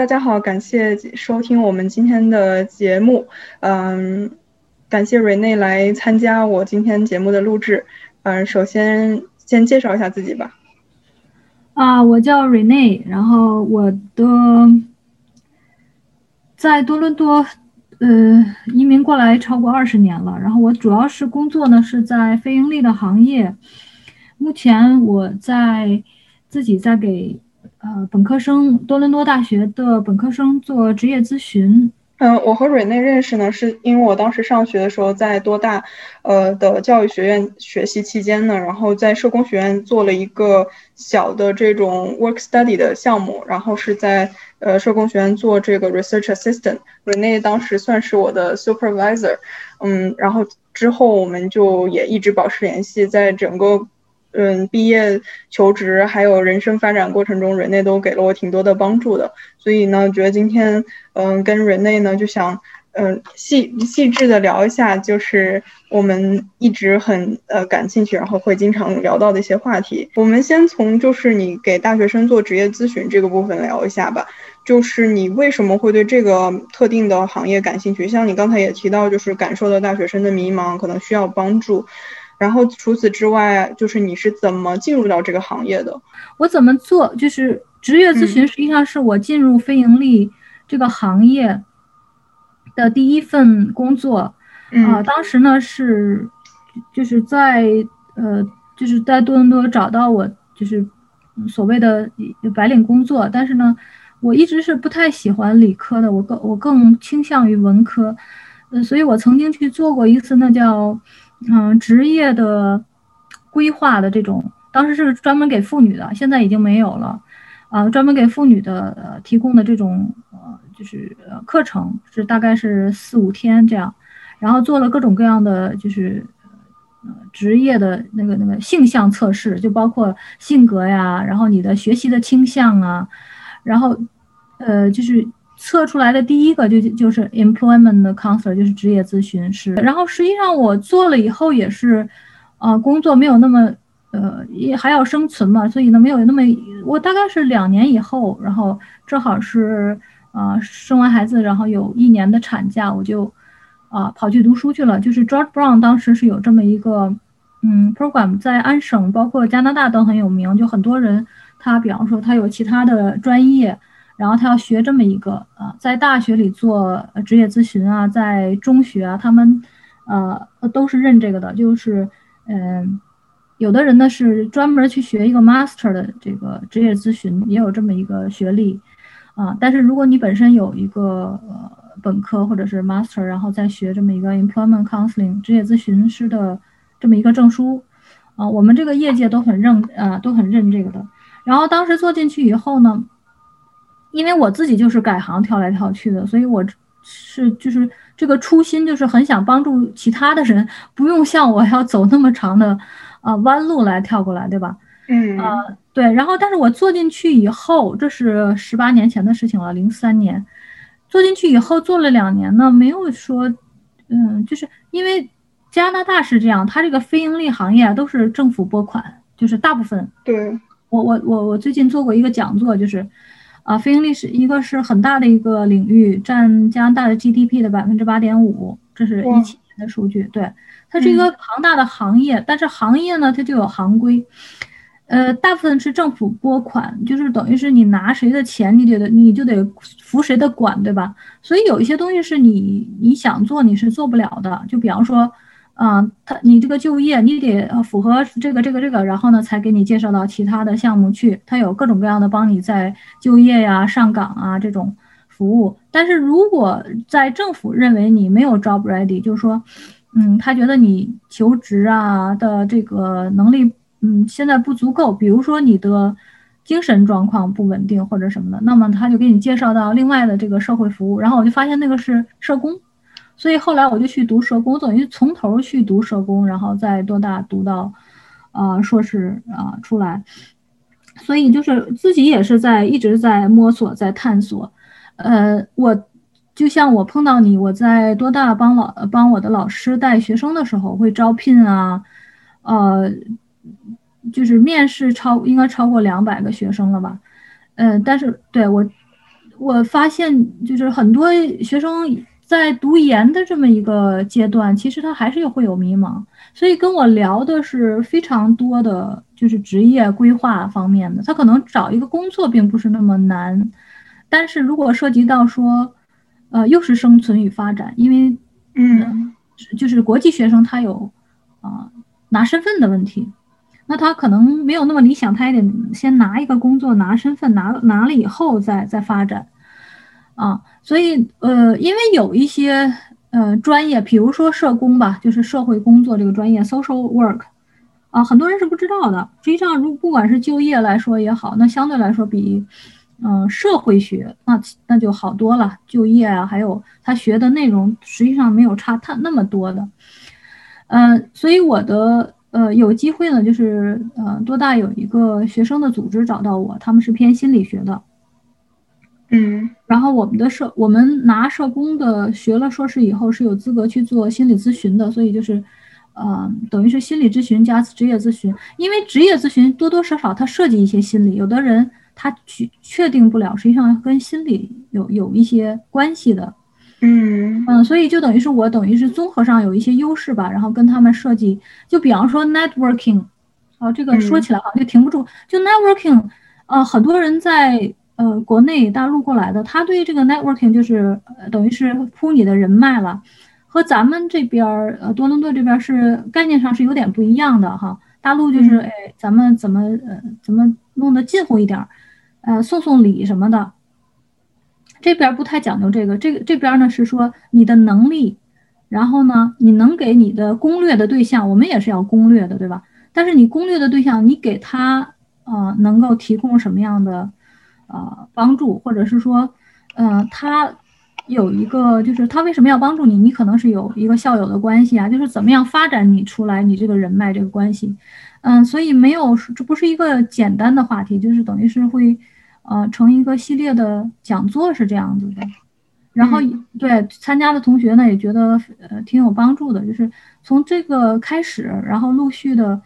大家好，感谢收听我们今天的节目。嗯，感谢瑞内来参加我今天节目的录制。嗯，首先先介绍一下自己吧。啊，我叫瑞内，然后我的在多伦多，呃，移民过来超过二十年了。然后我主要是工作呢是在非盈利的行业。目前我在自己在给。呃，本科生，多伦多大学的本科生做职业咨询。嗯，我和瑞内认识呢，是因为我当时上学的时候在多大，呃的教育学院学习期间呢，然后在社工学院做了一个小的这种 work study 的项目，然后是在呃社工学院做这个 research assistant。瑞内当时算是我的 supervisor，嗯，然后之后我们就也一直保持联系，在整个。嗯，毕业、求职还有人生发展过程中，瑞内都给了我挺多的帮助的。所以呢，觉得今天，嗯，跟瑞内呢就想，嗯，细细致的聊一下，就是我们一直很呃感兴趣，然后会经常聊到的一些话题。我们先从就是你给大学生做职业咨询这个部分聊一下吧。就是你为什么会对这个特定的行业感兴趣？像你刚才也提到，就是感受到大学生的迷茫，可能需要帮助。然后除此之外，就是你是怎么进入到这个行业的？我怎么做？就是职业咨询，实际上是我进入非盈利这个行业的第一份工作。啊，当时呢是就是在呃就是在多伦多找到我就是所谓的白领工作，但是呢，我一直是不太喜欢理科的，我更我更倾向于文科。呃，所以我曾经去做过一次，那叫。嗯，职业的规划的这种，当时是专门给妇女的，现在已经没有了。啊，专门给妇女的呃提供的这种呃就是课程是大概是四五天这样，然后做了各种各样的就是呃职业的那个那个性向测试，就包括性格呀，然后你的学习的倾向啊，然后呃就是。测出来的第一个就就是 employment counselor，就是职业咨询师。然后实际上我做了以后也是，呃，工作没有那么，呃，也还要生存嘛，所以呢没有那么，我大概是两年以后，然后正好是，呃，生完孩子，然后有一年的产假，我就，啊，跑去读书去了。就是 George Brown 当时是有这么一个，嗯，program 在安省，包括加拿大都很有名，就很多人他比方说他有其他的专业。然后他要学这么一个，啊，在大学里做职业咨询啊，在中学啊，他们，呃，都是认这个的。就是，嗯，有的人呢是专门去学一个 master 的这个职业咨询，也有这么一个学历，啊，但是如果你本身有一个呃本科或者是 master，然后再学这么一个 employment counseling 职业咨询师的这么一个证书，啊，我们这个业界都很认，呃，都很认这个的。然后当时做进去以后呢。因为我自己就是改行跳来跳去的，所以我是就是这个初心就是很想帮助其他的人，不用像我要走那么长的啊弯路来跳过来，对吧？嗯啊对，然后但是我做进去以后，这是十八年前的事情了，零三年做进去以后做了两年呢，没有说嗯，就是因为加拿大是这样，它这个非盈利行业都是政府拨款，就是大部分。对，我我我我最近做过一个讲座，就是。啊，非盈利是一个是很大的一个领域，占加拿大的 GDP 的百分之八点五，这是一七年的数据。对，它是一个庞大的行业，但是行业呢，它就有行规，呃，大部分是政府拨款，就是等于是你拿谁的钱，你觉得你就得服谁的管，对吧？所以有一些东西是你你想做你是做不了的，就比方说。啊，他你这个就业你得符合这个这个这个，然后呢才给你介绍到其他的项目去。他有各种各样的帮你在就业呀、上岗啊这种服务。但是如果在政府认为你没有 job ready，就是说，嗯，他觉得你求职啊的这个能力，嗯，现在不足够，比如说你的精神状况不稳定或者什么的，那么他就给你介绍到另外的这个社会服务。然后我就发现那个是社工。所以后来我就去读社工，等于从头去读社工，然后在多大读到，呃，硕士啊出来。所以就是自己也是在一直在摸索，在探索。呃，我就像我碰到你，我在多大帮老帮我的老师带学生的时候，会招聘啊，呃，就是面试超应该超过两百个学生了吧？嗯，但是对我。我发现就是很多学生在读研的这么一个阶段，其实他还是会有迷茫，所以跟我聊的是非常多的，就是职业规划方面的。他可能找一个工作并不是那么难，但是如果涉及到说，呃，又是生存与发展，因为嗯，就是国际学生他有啊拿身份的问题。那他可能没有那么理想，他也得先拿一个工作，拿身份，拿拿了以后再再发展，啊，所以呃，因为有一些呃专业，比如说社工吧，就是社会工作这个专业，social work，啊，很多人是不知道的。实际上，如不管是就业来说也好，那相对来说比嗯社会学那那就好多了。就业啊，还有他学的内容，实际上没有差太那么多的。嗯，所以我的。呃，有机会呢，就是呃，多大有一个学生的组织找到我，他们是偏心理学的，嗯，然后我们的社，我们拿社工的学了硕士以后是有资格去做心理咨询的，所以就是，呃，等于是心理咨询加职业咨询，因为职业咨询多多少少它涉及一些心理，有的人他确确定不了，实际上跟心理有有一些关系的。嗯。嗯，所以就等于是我等于是综合上有一些优势吧，然后跟他们设计，就比方说 networking，啊，这个说起来好像就停不住，就 networking，呃，很多人在呃国内大陆过来的，他对这个 networking 就是等于是铺你的人脉了，和咱们这边儿呃多伦多这边是概念上是有点不一样的哈，大陆就是哎咱们怎么呃怎么弄得近乎一点儿，呃送送礼什么的。这边不太讲究这个，这个这边呢是说你的能力，然后呢你能给你的攻略的对象，我们也是要攻略的，对吧？但是你攻略的对象，你给他呃能够提供什么样的呃帮助，或者是说呃他有一个就是他为什么要帮助你？你可能是有一个校友的关系啊，就是怎么样发展你出来你这个人脉这个关系，嗯，所以没有这不是一个简单的话题，就是等于是会。呃，成一个系列的讲座是这样子的，然后对参加的同学呢也觉得呃挺有帮助的，就是从这个开始，然后陆续的，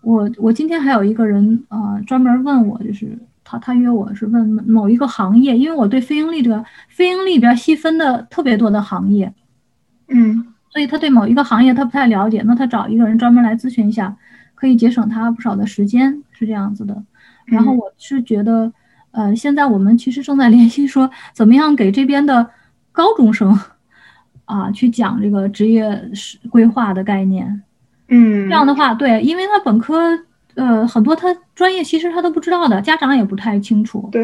我我今天还有一个人呃专门问我，就是他他约我是问某一个行业，因为我对非盈利这个非盈利里边细分的特别多的行业，嗯，所以他对某一个行业他不太了解，那他找一个人专门来咨询一下，可以节省他不少的时间，是这样子的。然后我是觉得。呃，现在我们其实正在联系，说怎么样给这边的高中生啊去讲这个职业规划的概念。嗯，这样的话，对，因为他本科呃很多他专业其实他都不知道的，家长也不太清楚。对。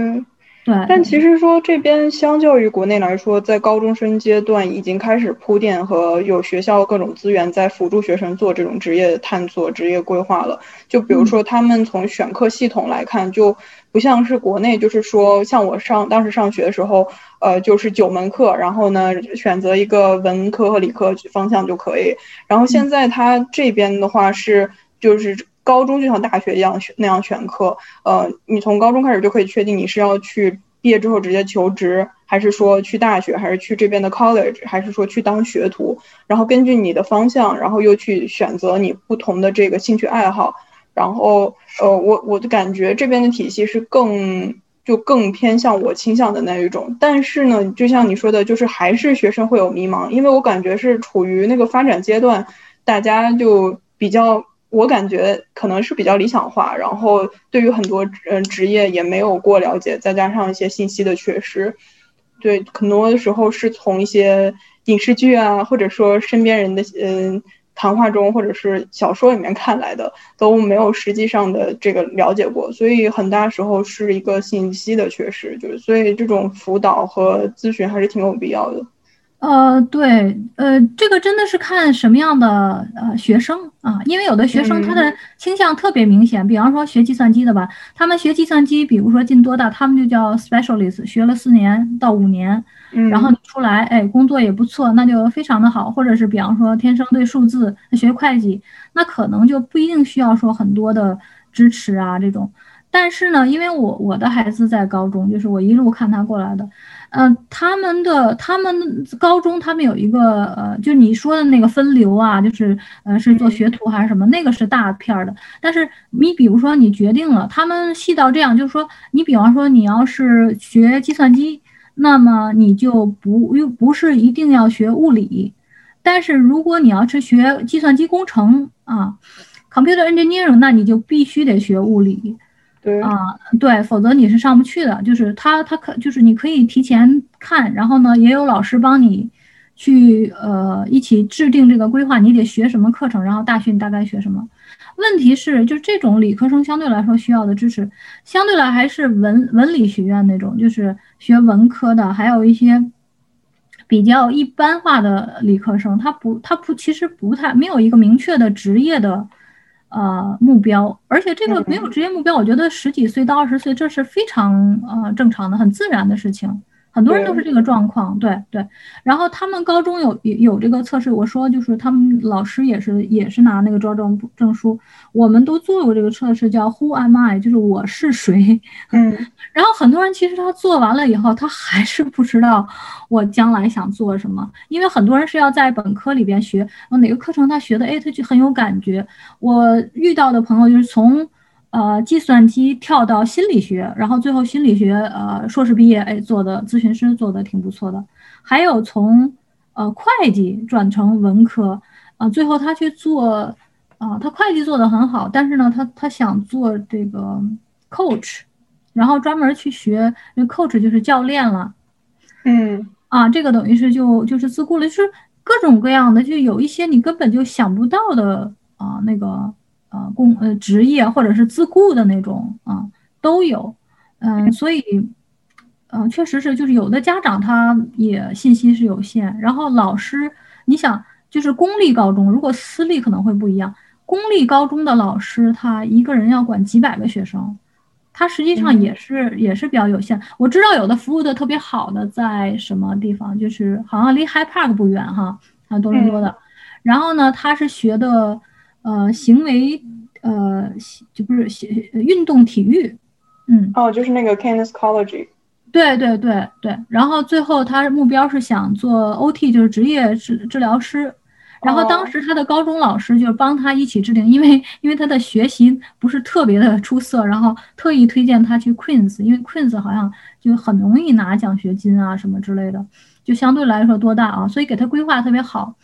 对，但其实说这边相较于国内来说，在高中生阶段已经开始铺垫和有学校各种资源在辅助学生做这种职业探索、职业规划了。就比如说他们从选课系统来看，就不像是国内，就是说像我上当时上学的时候，呃，就是九门课，然后呢选择一个文科和理科方向就可以。然后现在他这边的话是就是。高中就像大学一样选那样选课，呃，你从高中开始就可以确定你是要去毕业之后直接求职，还是说去大学，还是去这边的 college，还是说去当学徒，然后根据你的方向，然后又去选择你不同的这个兴趣爱好，然后，呃，我我的感觉这边的体系是更就更偏向我倾向的那一种，但是呢，就像你说的，就是还是学生会有迷茫，因为我感觉是处于那个发展阶段，大家就比较。我感觉可能是比较理想化，然后对于很多嗯职业也没有过了解，再加上一些信息的缺失，对很多的时候是从一些影视剧啊，或者说身边人的嗯谈话中，或者是小说里面看来的，都没有实际上的这个了解过，所以很大时候是一个信息的缺失，就是所以这种辅导和咨询还是挺有必要的。呃，对，呃，这个真的是看什么样的呃学生啊，因为有的学生他的倾向特别明显，比方说学计算机的吧，他们学计算机，比如说进多大，他们就叫 specialist，学了四年到五年，然后出来，哎，工作也不错，那就非常的好，或者是比方说天生对数字，学会计，那可能就不一定需要说很多的支持啊这种。但是呢，因为我我的孩子在高中，就是我一路看他过来的，呃，他们的他们高中他们有一个呃，就你说的那个分流啊，就是呃是做学徒还是什么，那个是大片的。但是你比如说你决定了，他们细到这样，就是说你比方说你要是学计算机，那么你就不又不是一定要学物理。但是如果你要是学计算机工程啊，computer engineering，那你就必须得学物理。对啊，对，否则你是上不去的。就是他他可就是你可以提前看，然后呢，也有老师帮你去呃一起制定这个规划，你得学什么课程，然后大学你大概学什么。问题是，就这种理科生相对来说需要的知识，相对来还是文文理学院那种，就是学文科的，还有一些比较一般化的理科生，他不他不其实不太没有一个明确的职业的。呃，目标，而且这个没有职业目标，我觉得十几岁到二十岁这是非常呃正常的、很自然的事情。很多人都是这个状况，对对。然后他们高中有有有这个测试，我说就是他们老师也是也是拿那个招证证书，我们都做过这个测试，叫 Who am I？就是我是谁。嗯。然后很多人其实他做完了以后，他还是不知道我将来想做什么，因为很多人是要在本科里边学，哪个课程他学的，哎，他就很有感觉。我遇到的朋友就是从。呃，计算机跳到心理学，然后最后心理学，呃，硕士毕业，哎，做的咨询师做的挺不错的。还有从呃会计转成文科，啊，最后他去做，啊，他会计做的很好，但是呢，他他想做这个 coach，然后专门去学，那 coach 就是教练了。嗯，啊，这个等于是就就是自雇了，就是各种各样的，就有一些你根本就想不到的啊，那个。呃，工呃职业或者是自雇的那种啊，都有，嗯，所以，嗯，确实是，就是有的家长他也信息是有限，然后老师，你想，就是公立高中，如果私立可能会不一样，公立高中的老师他一个人要管几百个学生，他实际上也是也是比较有限。我知道有的服务的特别好的在什么地方，就是好像离 High Park 不远哈，啊多伦多的，然后呢，他是学的。呃，行为，呃，就不是运动体育，嗯，哦，就是那个 kinesiology，对对对对，然后最后他目标是想做 OT，就是职业治治疗师，然后当时他的高中老师就帮他一起制定，因为因为他的学习不是特别的出色，然后特意推荐他去 Queens，因为 Queens 好像就很容易拿奖学金啊什么之类的，就相对来说多大啊，所以给他规划特别好。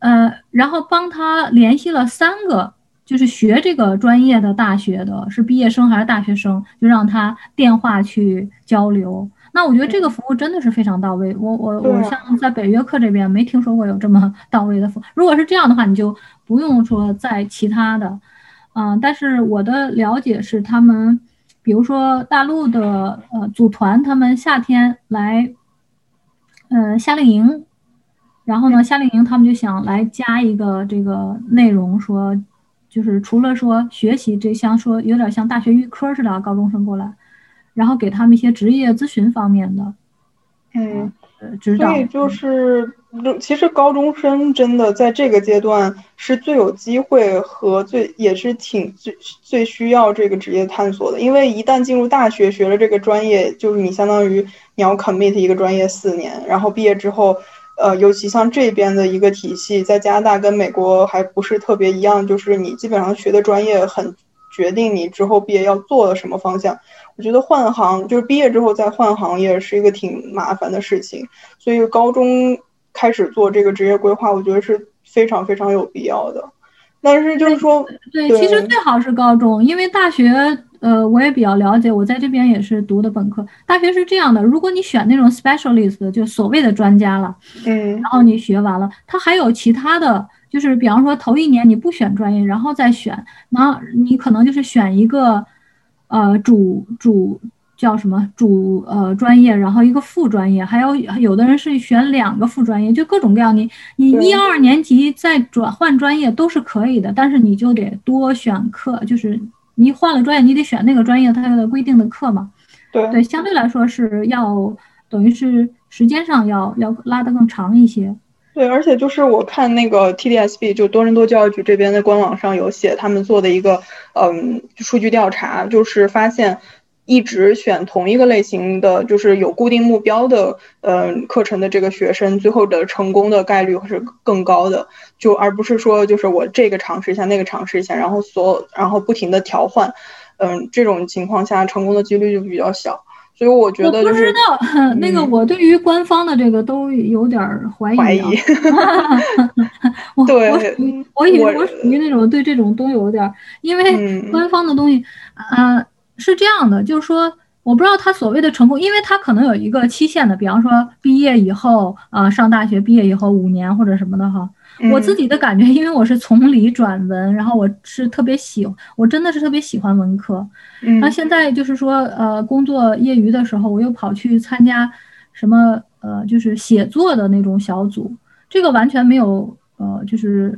呃，然后帮他联系了三个，就是学这个专业的大学的，是毕业生还是大学生，就让他电话去交流。那我觉得这个服务真的是非常到位。我我我像在北约克这边没听说过有这么 到位的服务。如果是这样的话，你就不用说在其他的，嗯，但是我的了解是，他们比如说大陆的呃组团，他们夏天来，呃夏令营。然后呢，夏令营他们就想来加一个这个内容，说就是除了说学习这像说有点像大学预科似的，高中生过来，然后给他们一些职业咨询方面的，嗯，指导。所以就是，其实高中生真的在这个阶段是最有机会和最也是挺最最需要这个职业探索的，因为一旦进入大学学了这个专业，就是你相当于你要 commit 一个专业四年，然后毕业之后。呃，尤其像这边的一个体系，在加拿大跟美国还不是特别一样，就是你基本上学的专业很决定你之后毕业要做的什么方向。我觉得换行就是毕业之后再换行业是一个挺麻烦的事情，所以高中开始做这个职业规划，我觉得是非常非常有必要的。但是就是说，对，其实最好是高中，因为大学。呃，我也比较了解，我在这边也是读的本科。大学是这样的，如果你选那种 specialist，就所谓的专家了，嗯，然后你学完了，他还有其他的，就是比方说头一年你不选专业，然后再选，那你可能就是选一个，呃，主主叫什么主呃专业，然后一个副专业，还有有的人是选两个副专业，就各种各样。你你一二年级再转换专业都是可以的，但是你就得多选课，就是。你换了专业，你得选那个专业它的规定的课嘛？对对，相对来说是要等于是时间上要要拉得更长一些。对，而且就是我看那个 TDSB 就多伦多教育局这边的官网上有写他们做的一个嗯数据调查，就是发现。一直选同一个类型的，就是有固定目标的，嗯，课程的这个学生，最后的成功的概率是更高的，就而不是说就是我这个尝试一下，那个尝试一下，然后所然后不停的调换，嗯，这种情况下成功的几率就比较小。所以我觉得就是不知道 那个，我对于官方的这个都有点怀疑。怀疑。对，我我以为我属于那种对这种都有点，因为官方的东西啊是这样的，就是说我不知道他所谓的成功，因为他可能有一个期限的，比方说毕业以后啊，上大学毕业以后五年或者什么的哈。我自己的感觉，因为我是从理转文，然后我是特别喜，我真的是特别喜欢文科。那现在就是说，呃，工作业余的时候，我又跑去参加什么，呃，就是写作的那种小组，这个完全没有，呃，就是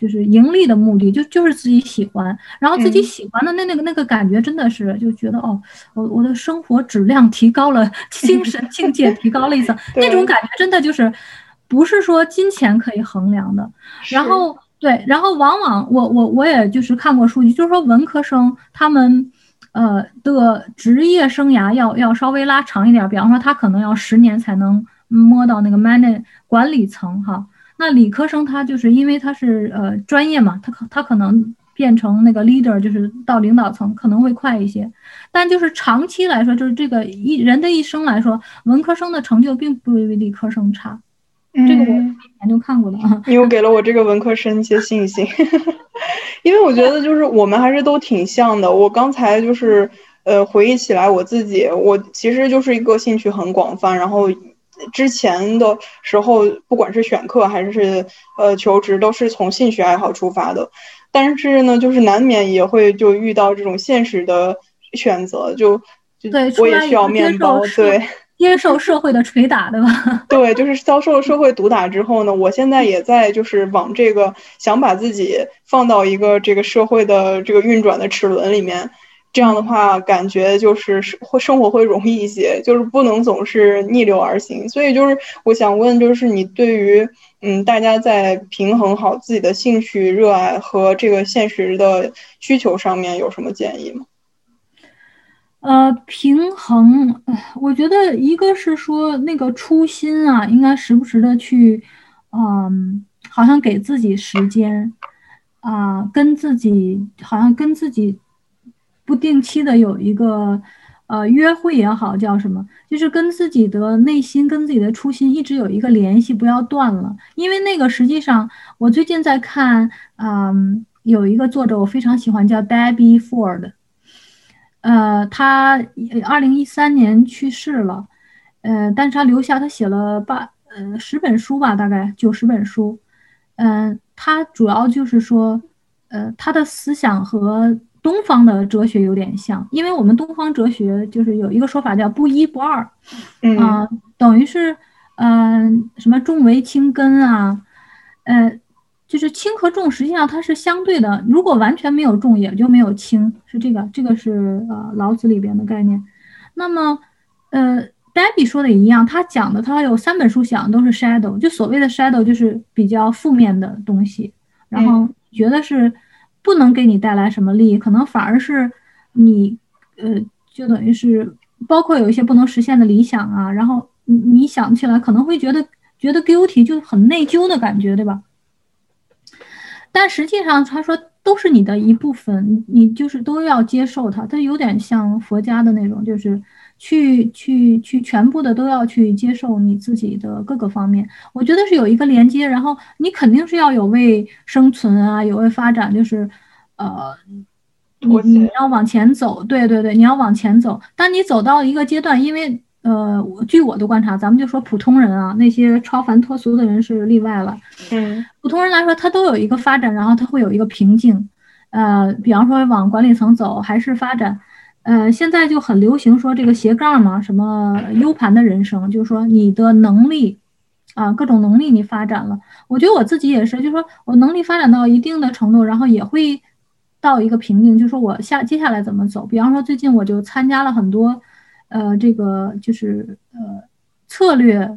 就是盈利的目的，就就是自己喜欢，然后自己喜欢的那那个那个感觉，真的是就觉得哦，我我的生活质量提高了，精神境界提高了一层，那种感觉真的就是。不是说金钱可以衡量的，然后对，然后往往我我我也就是看过数据，就是说文科生他们，呃的职业生涯要要稍微拉长一点，比方说他可能要十年才能摸到那个 man 管理层哈，那理科生他就是因为他是呃专业嘛，他可他可能变成那个 leader 就是到领导层可能会快一些，但就是长期来说，就是这个一人的一生来说，文科生的成就并不比理科生差。这个我以前就看过的啊，你又给了我这个文科生一些信心，因为我觉得就是我们还是都挺像的。我刚才就是呃回忆起来我自己，我其实就是一个兴趣很广泛，然后之前的时候不管是选课还是呃求职，都是从兴趣爱好出发的。但是呢，就是难免也会就遇到这种现实的选择，就就我也需要面包，对。接受社会的捶打，对吧？对，就是遭受了社会毒打之后呢，我现在也在就是往这个想把自己放到一个这个社会的这个运转的齿轮里面，这样的话感觉就是会生活会容易一些，就是不能总是逆流而行。所以就是我想问，就是你对于嗯大家在平衡好自己的兴趣热爱和这个现实的需求上面有什么建议吗？呃，平衡，我觉得一个是说那个初心啊，应该时不时的去，嗯，好像给自己时间，啊，跟自己好像跟自己不定期的有一个呃约会也好，叫什么，就是跟自己的内心跟自己的初心一直有一个联系，不要断了。因为那个实际上，我最近在看，嗯，有一个作者我非常喜欢，叫 Debbie Ford。呃，他二零一三年去世了，呃，但是他留下他写了八呃十本书吧，大概九十本书，嗯，他主要就是说，呃，他的思想和东方的哲学有点像，因为我们东方哲学就是有一个说法叫不一不二，嗯，等于是，嗯，什么重为轻根啊，呃。就是轻和重，实际上它是相对的。如果完全没有重，也就没有轻，是这个。这个是呃老子里边的概念。那么，呃，Debbie 说的也一样，他讲的他有三本书讲的都是 shadow，就所谓的 shadow 就是比较负面的东西，然后觉得是不能给你带来什么利益，可能反而是你呃就等于是包括有一些不能实现的理想啊，然后你你想起来可能会觉得觉得 guilty 就很内疚的感觉，对吧？但实际上，他说都是你的一部分，你就是都要接受它。它有点像佛家的那种，就是去去去全部的都要去接受你自己的各个方面。我觉得是有一个连接，然后你肯定是要有为生存啊，有为发展，就是呃，你你要往前走，对对对，你要往前走。当你走到一个阶段，因为。呃，我据我的观察，咱们就说普通人啊，那些超凡脱俗的人是例外了。嗯，普通人来说，他都有一个发展，然后他会有一个瓶颈。呃，比方说往管理层走，还是发展。呃，现在就很流行说这个斜杠嘛，什么 U 盘的人生，就是说你的能力啊，各种能力你发展了。我觉得我自己也是，就是说我能力发展到一定的程度，然后也会到一个瓶颈，就是说我下接下来怎么走。比方说最近我就参加了很多。呃，这个就是呃策略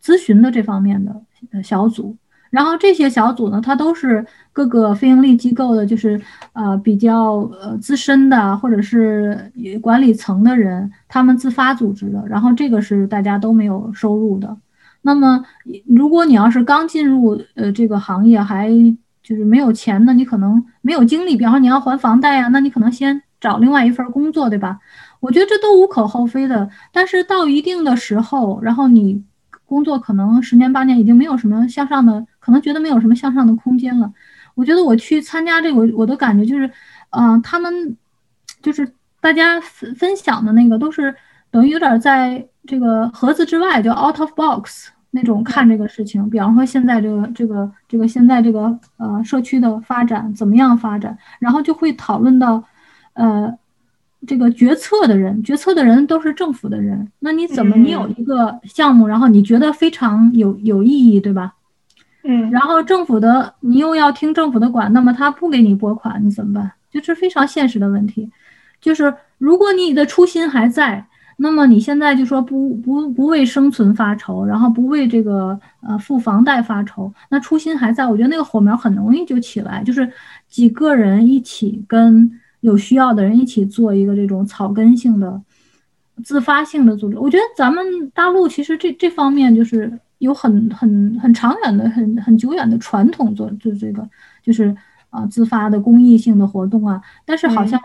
咨询的这方面的小组，然后这些小组呢，它都是各个非盈利机构的，就是呃比较呃资深的或者是管理层的人，他们自发组织的，然后这个是大家都没有收入的。那么如果你要是刚进入呃这个行业，还就是没有钱呢，你可能没有精力，比方说你要还房贷呀，那你可能先找另外一份工作，对吧？我觉得这都无可厚非的。但是到一定的时候，然后你工作可能十年八年已经没有什么向上的，可能觉得没有什么向上的空间了。我觉得我去参加这个，我的感觉就是，嗯，他们就是大家分分享的那个都是等于有点在这个盒子之外，就 out of box。那种看这个事情，比方说现在这个这个这个现在这个呃社区的发展怎么样发展，然后就会讨论到，呃，这个决策的人，决策的人都是政府的人，那你怎么你有一个项目，然后你觉得非常有有意义，对吧？嗯，然后政府的你又要听政府的管，那么他不给你拨款，你怎么办？就是非常现实的问题，就是如果你的初心还在。那么你现在就说不不不为生存发愁，然后不为这个呃付房贷发愁，那初心还在，我觉得那个火苗很容易就起来，就是几个人一起跟有需要的人一起做一个这种草根性的、自发性的组织。我觉得咱们大陆其实这这方面就是有很很很长远的、很很久远的传统，做做这个就是啊自发的公益性的活动啊，但是好像。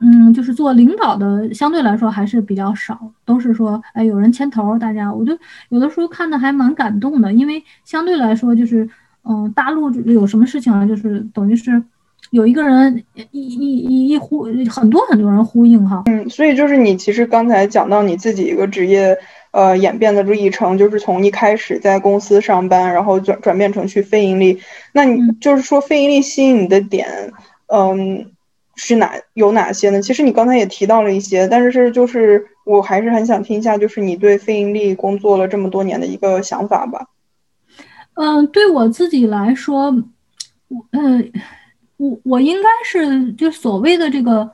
嗯，就是做领导的，相对来说还是比较少，都是说，哎，有人牵头，大家，我就有的时候看的还蛮感动的，因为相对来说，就是，嗯，大陆有什么事情啊，就是等于是有一个人一一一一呼，很多很多人呼应哈。嗯，所以就是你其实刚才讲到你自己一个职业，呃，演变的历程，就是从一开始在公司上班，然后转转变成去非盈利，那你就是说非盈利吸引你的点，嗯。是哪有哪些呢？其实你刚才也提到了一些，但是就是我还是很想听一下，就是你对非盈利工作了这么多年的一个想法吧。嗯，对我自己来说，我呃，我我应该是就所谓的这个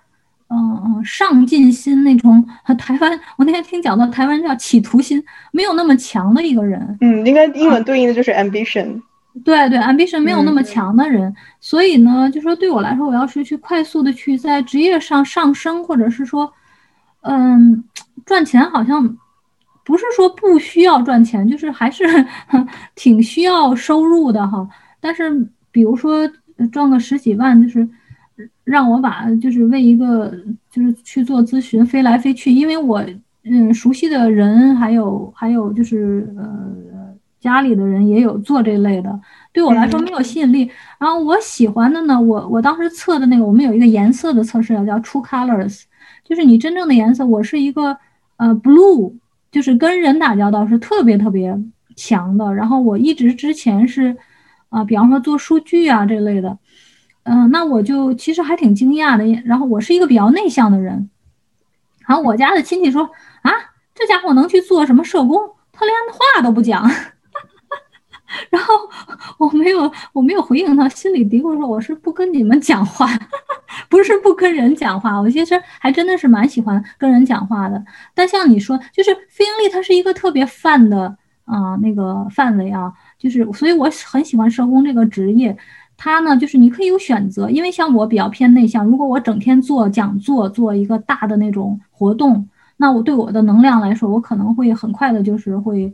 嗯嗯上进心那种，台湾我那天听讲到台湾叫企图心没有那么强的一个人。嗯，应该英文对应的就是 ambition。对对，ambition 没有那么强的人，所以呢，就说对我来说，我要是去快速的去在职业上上升，或者是说，嗯，赚钱好像不是说不需要赚钱，就是还是 挺需要收入的哈。但是比如说赚个十几万，就是让我把就是为一个就是去做咨询飞来飞去，因为我嗯熟悉的人还有还有就是呃。家里的人也有做这类的，对我来说没有吸引力。然后我喜欢的呢，我我当时测的那个，我们有一个颜色的测试叫 True Colors，就是你真正的颜色。我是一个呃 Blue，就是跟人打交道是特别特别强的。然后我一直之前是啊，比方说做数据啊这类的，嗯，那我就其实还挺惊讶的。然后我是一个比较内向的人，然后我家的亲戚说啊，这家伙能去做什么社工？他连话都不讲。然后我没有，我没有回应他，心里嘀咕说：“我是不跟你们讲话，不是不跟人讲话。我其实还真的是蛮喜欢跟人讲话的。但像你说，就是非盈利，它是一个特别泛的啊那个范围啊，就是所以我很喜欢社工这个职业。它呢，就是你可以有选择，因为像我比较偏内向，如果我整天做讲座，做一个大的那种活动，那我对我的能量来说，我可能会很快的，就是会。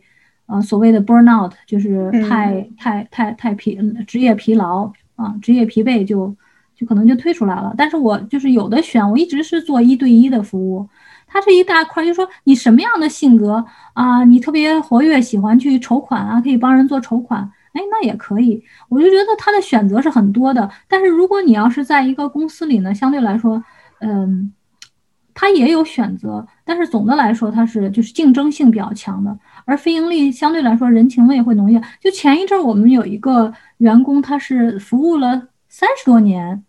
啊，所谓的 burnout 就是太太太太疲职业疲劳啊，职业疲惫就就可能就退出来了。但是我就是有的选，我一直是做一对一的服务，它是一大块，就是说你什么样的性格啊，你特别活跃，喜欢去筹款啊，可以帮人做筹款，哎，那也可以。我就觉得它的选择是很多的。但是如果你要是在一个公司里呢，相对来说，嗯，它也有选择，但是总的来说，它是就是竞争性比较强的。而非盈利相对来说人情味会浓一些。就前一阵我们有一个员工，他是服务了三十多年，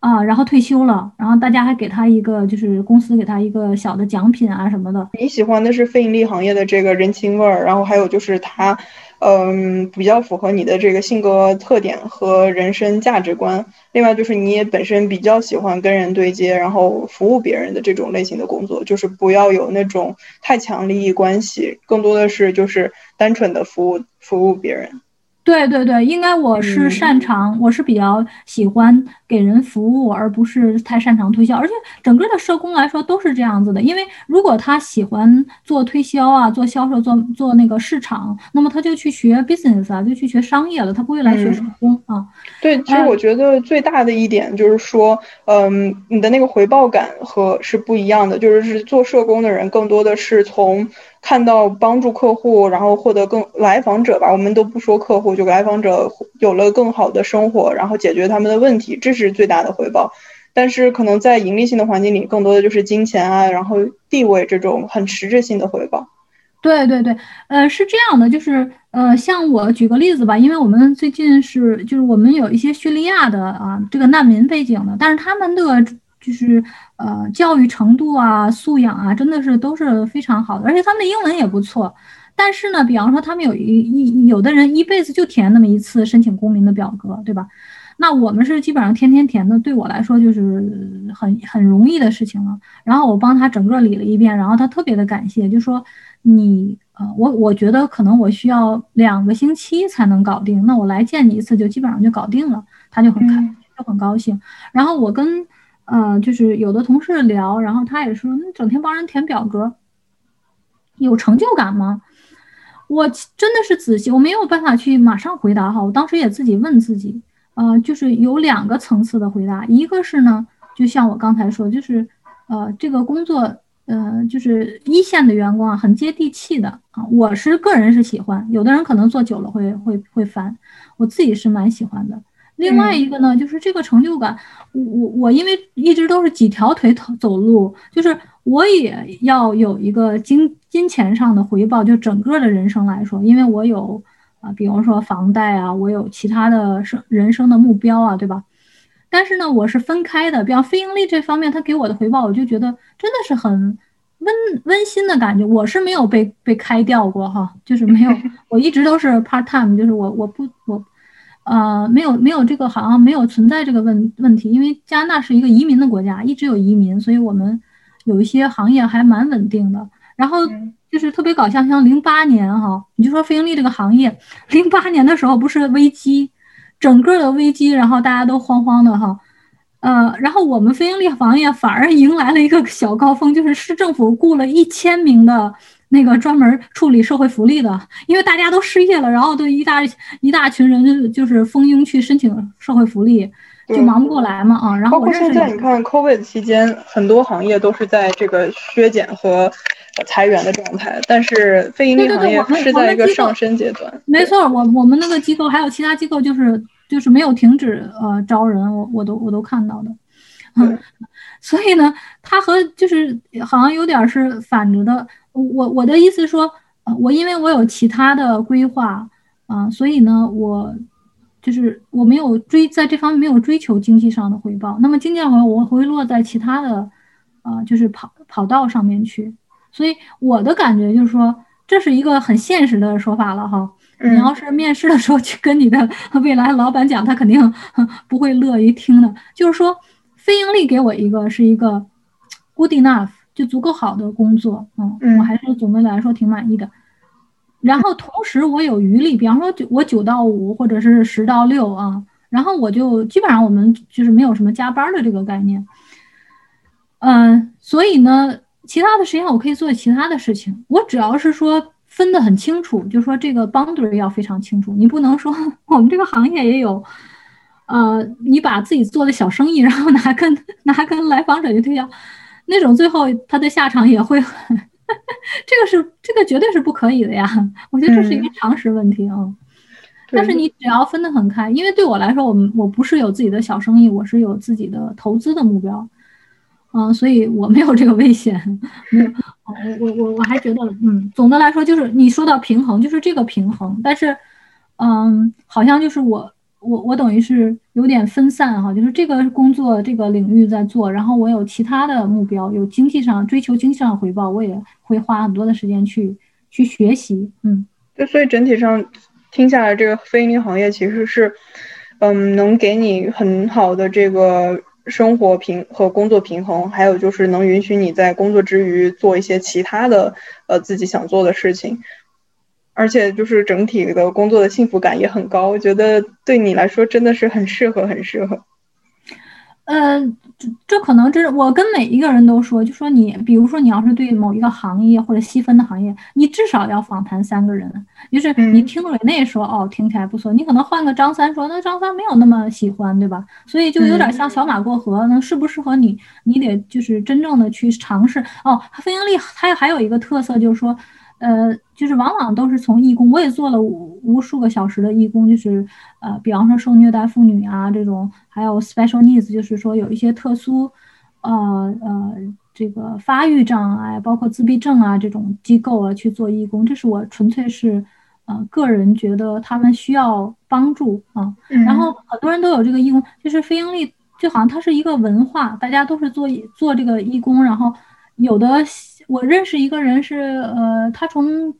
啊，然后退休了，然后大家还给他一个，就是公司给他一个小的奖品啊什么的。你喜欢的是非盈利行业的这个人情味儿，然后还有就是他。嗯，比较符合你的这个性格特点和人生价值观。另外就是你也本身比较喜欢跟人对接，然后服务别人的这种类型的工作，就是不要有那种太强利益关系，更多的是就是单纯的服务服务别人。对对对，应该我是擅长，我是比较喜欢给人服务，而不是太擅长推销。而且整个的社工来说都是这样子的，因为如果他喜欢做推销啊，做销售，做做那个市场，那么他就去学 business 啊，就去学商业了，他不会来学社工啊。对，其实我觉得最大的一点就是说，嗯，你的那个回报感和是不一样的，就是是做社工的人更多的是从。看到帮助客户，然后获得更来访者吧，我们都不说客户，就来访者有了更好的生活，然后解决他们的问题，这是最大的回报。但是可能在盈利性的环境里，更多的就是金钱啊，然后地位这种很实质性的回报。对对对，呃，是这样的，就是呃，像我举个例子吧，因为我们最近是就是我们有一些叙利亚的啊这个难民背景的，但是他们的。就是呃，教育程度啊，素养啊，真的是都是非常好的，而且他们的英文也不错。但是呢，比方说他们有一一有的人一辈子就填那么一次申请公民的表格，对吧？那我们是基本上天天填的，对我来说就是很很容易的事情了。然后我帮他整个理了一遍，然后他特别的感谢，就说你呃，我我觉得可能我需要两个星期才能搞定，那我来见你一次就基本上就搞定了，他就很开就很高兴。然后我跟。呃，就是有的同事聊，然后他也说，你整天帮人填表格，有成就感吗？我真的是仔细，我没有办法去马上回答哈。我当时也自己问自己，呃，就是有两个层次的回答，一个是呢，就像我刚才说，就是呃，这个工作，呃，就是一线的员工啊，很接地气的啊。我是个人是喜欢，有的人可能做久了会会会烦，我自己是蛮喜欢的。另外一个呢，就是这个成就感，我我我因为一直都是几条腿走走路，就是我也要有一个金金钱上的回报，就整个的人生来说，因为我有啊，比如说房贷啊，我有其他的生人生的目标啊，对吧？但是呢，我是分开的，比方非盈利这方面，他给我的回报，我就觉得真的是很温温馨的感觉。我是没有被被开掉过哈，就是没有，我一直都是 part time，就是我我不我。呃，没有没有这个，好像没有存在这个问问题，因为加拿大是一个移民的国家，一直有移民，所以我们有一些行业还蛮稳定的。然后就是特别搞笑，像零八年哈，你就说非盈利这个行业，零八年的时候不是危机，整个的危机，然后大家都慌慌的哈，呃，然后我们非盈利行业反而迎来了一个小高峰，就是市政府雇了一千名的。那个专门处理社会福利的，因为大家都失业了，然后都一大一大群人就是蜂拥去申请社会福利，就忙不过来嘛啊。然后包括现在你看，COVID 期间，很多行业都是在这个削减和裁员的状态，但是非盈利行业是在一个上升阶段。没错，我我们那个机构还有其他机构，就是就是没有停止呃招人，我我都我都看到的。嗯，所以呢，它和就是好像有点是反着的。我我的意思说，呃，我因为我有其他的规划，啊，所以呢，我就是我没有追在这方面没有追求经济上的回报。那么经济上我会落在其他的，啊，就是跑跑道上面去。所以我的感觉就是说，这是一个很现实的说法了哈。你要是面试的时候去跟你的 未来老板讲，他肯定 不会乐于听的。就是说，非盈利给我一个是一个 good enough。就足够好的工作，嗯，我还是总的来说挺满意的。然后同时我有余力，比方说九我九到五或者是十到六啊，然后我就基本上我们就是没有什么加班的这个概念，嗯，所以呢，其他的时间我可以做其他的事情。我只要是说分得很清楚，就说这个 boundary 要非常清楚，你不能说我们这个行业也有，呃，你把自己做的小生意，然后拿跟 拿跟来访者去推销。那种最后他的下场也会很，这个是这个绝对是不可以的呀！我觉得这是一个常识问题啊。但是你只要分得很开，因为对我来说，我我不是有自己的小生意，我是有自己的投资的目标，嗯，所以我没有这个危险。我我我我还觉得，嗯，总的来说就是你说到平衡，就是这个平衡。但是，嗯，好像就是我。我我等于是有点分散哈，就是这个工作这个领域在做，然后我有其他的目标，有经济上追求经济上回报，我也会花很多的时间去去学习，嗯，就所以整体上听下来，这个非盈利行业其实是，嗯，能给你很好的这个生活平和工作平衡，还有就是能允许你在工作之余做一些其他的呃自己想做的事情。而且就是整体的工作的幸福感也很高，我觉得对你来说真的是很适合，很适合。呃，这这可能这是我跟每一个人都说，就说你，比如说你要是对某一个行业或者细分的行业，你至少要访谈三个人，就是你听瑞内说哦，听起来不错，你可能换个张三说，那张三没有那么喜欢，对吧？所以就有点像小马过河，那适不适合你，你得就是真正的去尝试。哦，非盈利它还有一个特色就是说。呃，就是往往都是从义工，我也做了无无数个小时的义工，就是呃，比方说受虐待妇女啊这种，还有 special needs，就是说有一些特殊，呃呃，这个发育障碍，包括自闭症啊这种机构啊去做义工，这是我纯粹是呃个人觉得他们需要帮助啊。然后很多人都有这个义工，就是非盈利，就好像它是一个文化，大家都是做做这个义工，然后有的。我认识一个人是，呃，他从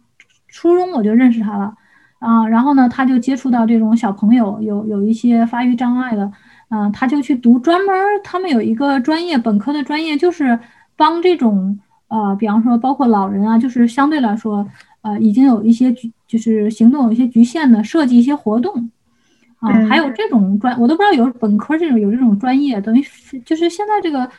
初中我就认识他了，啊，然后呢，他就接触到这种小朋友，有有一些发育障碍的，啊，他就去读专门，他们有一个专业，本科的专业就是帮这种，呃，比方说包括老人啊，就是相对来说，呃，已经有一些局，就是行动有一些局限的，设计一些活动，啊，还有这种专，我都不知道有本科这种有这种专业，等于就是现在这个。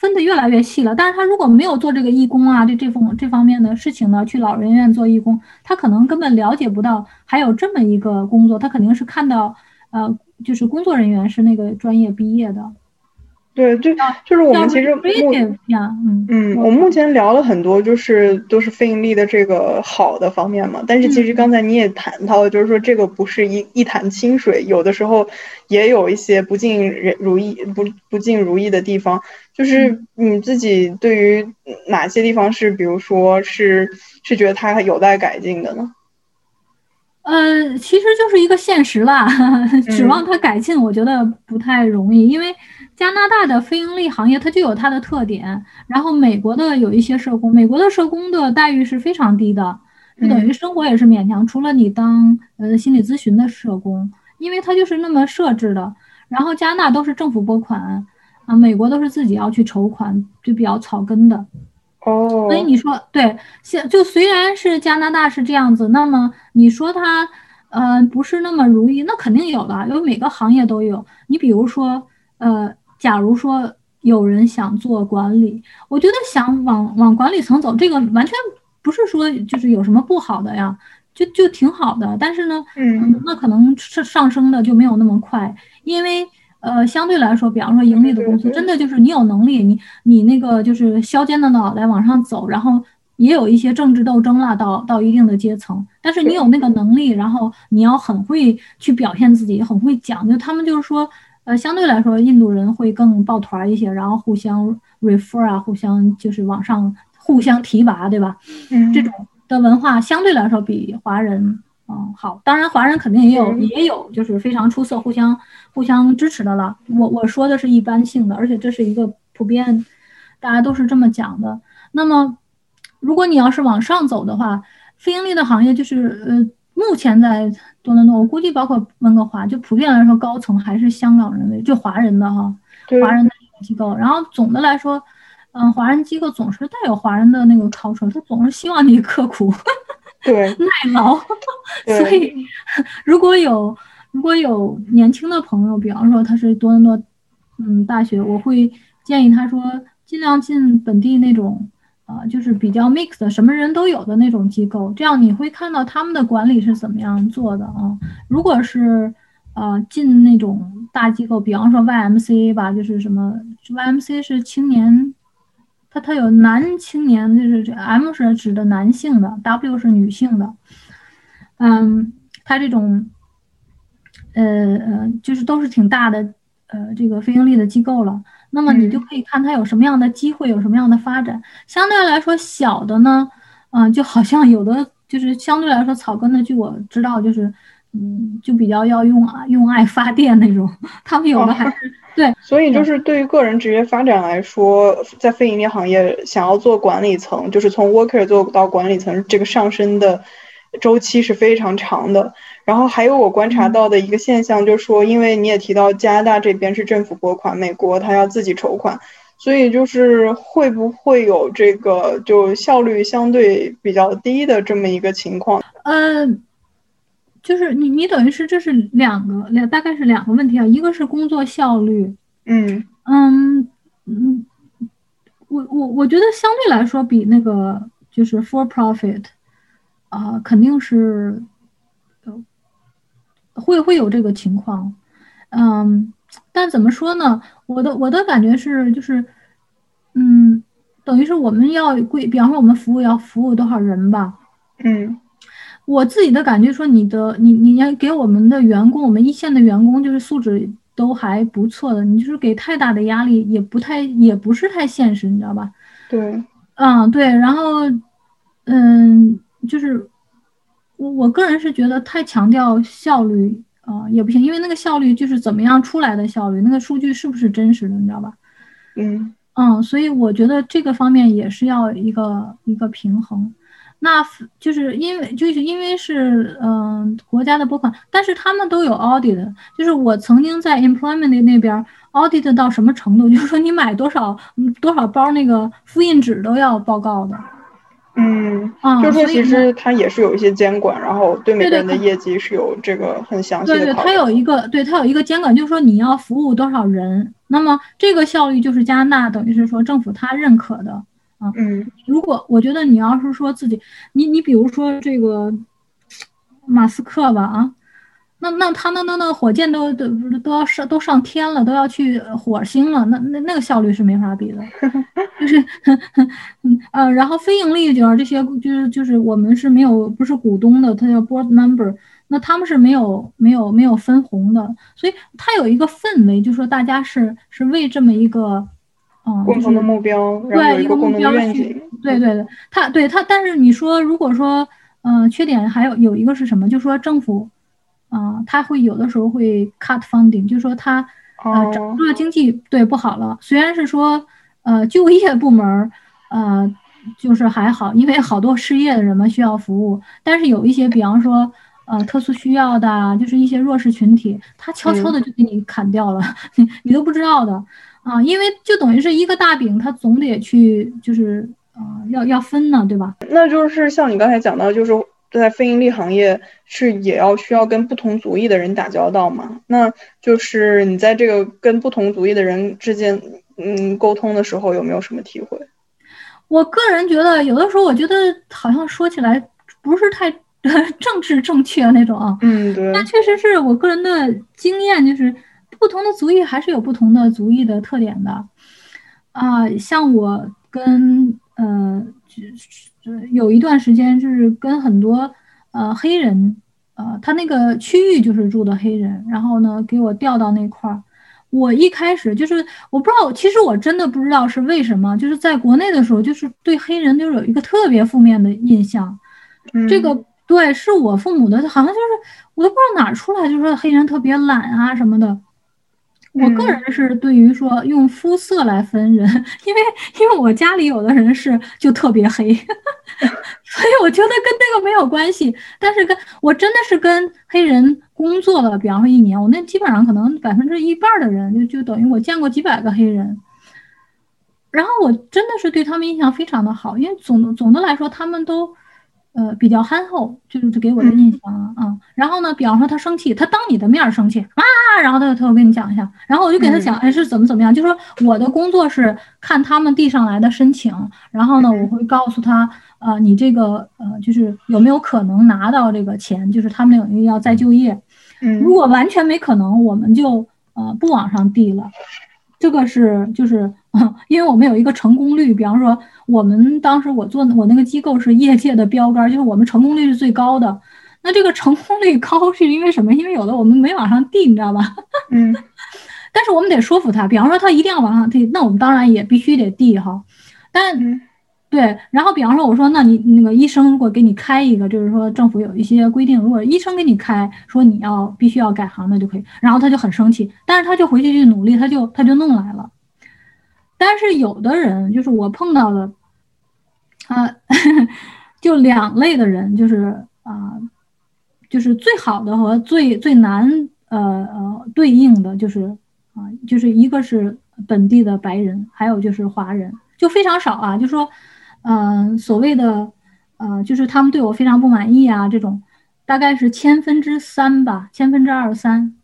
分的越来越细了，但是他如果没有做这个义工啊，这这方这方面的事情呢，去老人院做义工，他可能根本了解不到还有这么一个工作，他肯定是看到，呃，就是工作人员是那个专业毕业的。对，就就是我们其实目嗯嗯，我目前聊了很多，就是都是非盈利的这个好的方面嘛。但是其实刚才你也谈到了，就是说这个不是一一潭清水，有的时候也有一些不尽人如意、不不尽如意的地方。就是你自己对于哪些地方是，比如说是是觉得它有待改进的呢？呃，其实就是一个现实吧，指望它改进，我觉得不太容易，因为。加拿大的非盈利行业，它就有它的特点。然后美国的有一些社工，美国的社工的待遇是非常低的，就等于生活也是勉强。除了你当呃心理咨询的社工，因为它就是那么设置的。然后加拿大都是政府拨款，啊，美国都是自己要去筹款，就比较草根的。哦。所以你说对，现就虽然是加拿大是这样子，那么你说它呃不是那么如意，那肯定有的，因为每个行业都有。你比如说呃。假如说有人想做管理，我觉得想往往管理层走，这个完全不是说就是有什么不好的呀，就就挺好的。但是呢，嗯，那可能是上升的就没有那么快，因为呃，相对来说，比方说盈利的公司，真的就是你有能力，你你那个就是削尖的脑袋往上走，然后也有一些政治斗争了，到到一定的阶层，但是你有那个能力，然后你要很会去表现自己，很会讲，就他们就是说。呃，相对来说，印度人会更抱团一些，然后互相 refer 啊，互相就是往上互相提拔，对吧？嗯，这种的文化相对来说比华人嗯好。当然，华人肯定也有也有就是非常出色、互相互相支持的了。我我说的是一般性的，而且这是一个普遍，大家都是这么讲的。那么，如果你要是往上走的话，非盈利的行业就是呃。目前在多伦多，我估计包括温哥华，就普遍来说，高层还是香港人为，就华人的哈，华人的机构。然后总的来说，嗯，华人机构总是带有华人的那个超车，他总是希望你刻苦，对，耐劳。所以，如果有如果有年轻的朋友，比方说他是多伦多，嗯，大学，我会建议他说，尽量进本地那种。啊，就是比较 mix 的，什么人都有的那种机构，这样你会看到他们的管理是怎么样做的啊。如果是呃进那种大机构，比方说 YMCA 吧，就是什么 YMCA 是青年，它它有男青年，就是这 M 是指的男性的，W 是女性的。嗯，它这种呃呃，就是都是挺大的呃这个非盈利的机构了。那么你就可以看它有什么样的机会，有什么样的发展。相对来说，小的呢，嗯，就好像有的就是相对来说草根的，据我知道，就是，嗯，就比较要用啊用爱发电那种。他们有的还是 对。所以就是对于个人职业发展来说，在非盈利行业想要做管理层，就是从 worker 做到管理层，这个上升的周期是非常长的。然后还有我观察到的一个现象，就是说，因为你也提到加拿大这边是政府拨款，美国它要自己筹款，所以就是会不会有这个就效率相对比较低的这么一个情况？呃，就是你你等于是这是两个两大概是两个问题啊，一个是工作效率，嗯嗯嗯，我我我觉得相对来说比那个就是 for profit 啊肯定是会会有这个情况，嗯。但怎么说呢？我的我的感觉是，就是，嗯，等于是我们要规，比方说我们服务要服务多少人吧。嗯，我自己的感觉说，你的你你要给我们的员工，我们一线的员工就是素质都还不错的，你就是给太大的压力也不太也不是太现实，你知道吧？对，嗯对，然后，嗯，就是我我个人是觉得太强调效率。啊，也不行，因为那个效率就是怎么样出来的效率，那个数据是不是真实的，你知道吧？嗯嗯，所以我觉得这个方面也是要一个一个平衡。那就是因为就是因为是嗯国家的拨款，但是他们都有 audit，就是我曾经在 employment 那边 audit 到什么程度，就是说你买多少多少包那个复印纸都要报告的。嗯，就是说其实它也是有一些监管，然后对每个人的业绩是有这个很详细的。对对，它有一个，对它有一个监管，就是说你要服务多少人，那么这个效率就是加拿大等于是说政府它认可的啊。嗯，如果我觉得你要是说自己，你你比如说这个马斯克吧啊。那那他那那那火箭都都都要上都上天了，都要去火星了，那那那个效率是没法比的，就是嗯呃，然后非盈利就是这些就是就是我们是没有不是股东的，他叫 board member，那他们是没有没有没有分红的，所以它有一个氛围，就说大家是是为这么一个嗯共同的目标，对一个目标去，对对对，他对他，但是你说如果说嗯缺点还有有一个是什么，就说政府。啊，他会有的时候会 cut funding，就是说他呃整个经济对不好了。虽然是说呃就业部门呃就是还好，因为好多失业的人们需要服务，但是有一些比方说呃特殊需要的，就是一些弱势群体，他悄悄的就给你砍掉了，你 你都不知道的啊，因为就等于是一个大饼，他总得去就是啊要要分呢，对吧？那就是像你刚才讲到，就是。在非盈利行业是也要需要跟不同族裔的人打交道嘛？那就是你在这个跟不同族裔的人之间，嗯，沟通的时候有没有什么体会？我个人觉得，有的时候我觉得好像说起来不是太 政治正确那种啊。嗯，对。但确实是我个人的经验，就是不同的族裔还是有不同的族裔的特点的。啊，像我跟呃。有一段时间就是跟很多呃黑人，呃，他那个区域就是住的黑人，然后呢给我调到那块儿。我一开始就是我不知道，其实我真的不知道是为什么，就是在国内的时候，就是对黑人就是有一个特别负面的印象。这个对，是我父母的，好像就是我都不知道哪出来，就说黑人特别懒啊什么的。我个人是对于说用肤色来分人，因为因为我家里有的人是就特别黑，所以我觉得跟那个没有关系。但是跟我真的是跟黑人工作了，比方说一年，我那基本上可能百分之一半的人就就等于我见过几百个黑人，然后我真的是对他们印象非常的好，因为总总的来说他们都。呃，比较憨厚，就是给我的印象啊。然后呢，比方说他生气，他当你的面生气啊，然后他他我跟你讲一下，然后我就给他讲，哎，是怎么怎么样？就说我的工作是看他们递上来的申请，然后呢，我会告诉他，呃，你这个呃，就是有没有可能拿到这个钱？就是他们领域要再就业，如果完全没可能，我们就呃不往上递了。这个是就是，因为我们有一个成功率，比方说我们当时我做我那个机构是业界的标杆，就是我们成功率是最高的。那这个成功率高是因为什么？因为有的我们没往上递，你知道吧？嗯。但是我们得说服他，比方说他一定要往上递，那我们当然也必须得递哈。但。对，然后比方说，我说，那你那个医生如果给你开一个，就是说政府有一些规定，如果医生给你开，说你要必须要改行，那就可以。然后他就很生气，但是他就回去去努力，他就他就弄来了。但是有的人就是我碰到的，啊，就两类的人，就是啊，就是最好的和最最难呃呃对应的，就是啊，就是一个是本地的白人，还有就是华人，就非常少啊。就说，嗯，所谓的，呃，就是他们对我非常不满意啊，这种大概是千分之三吧，千分之二三。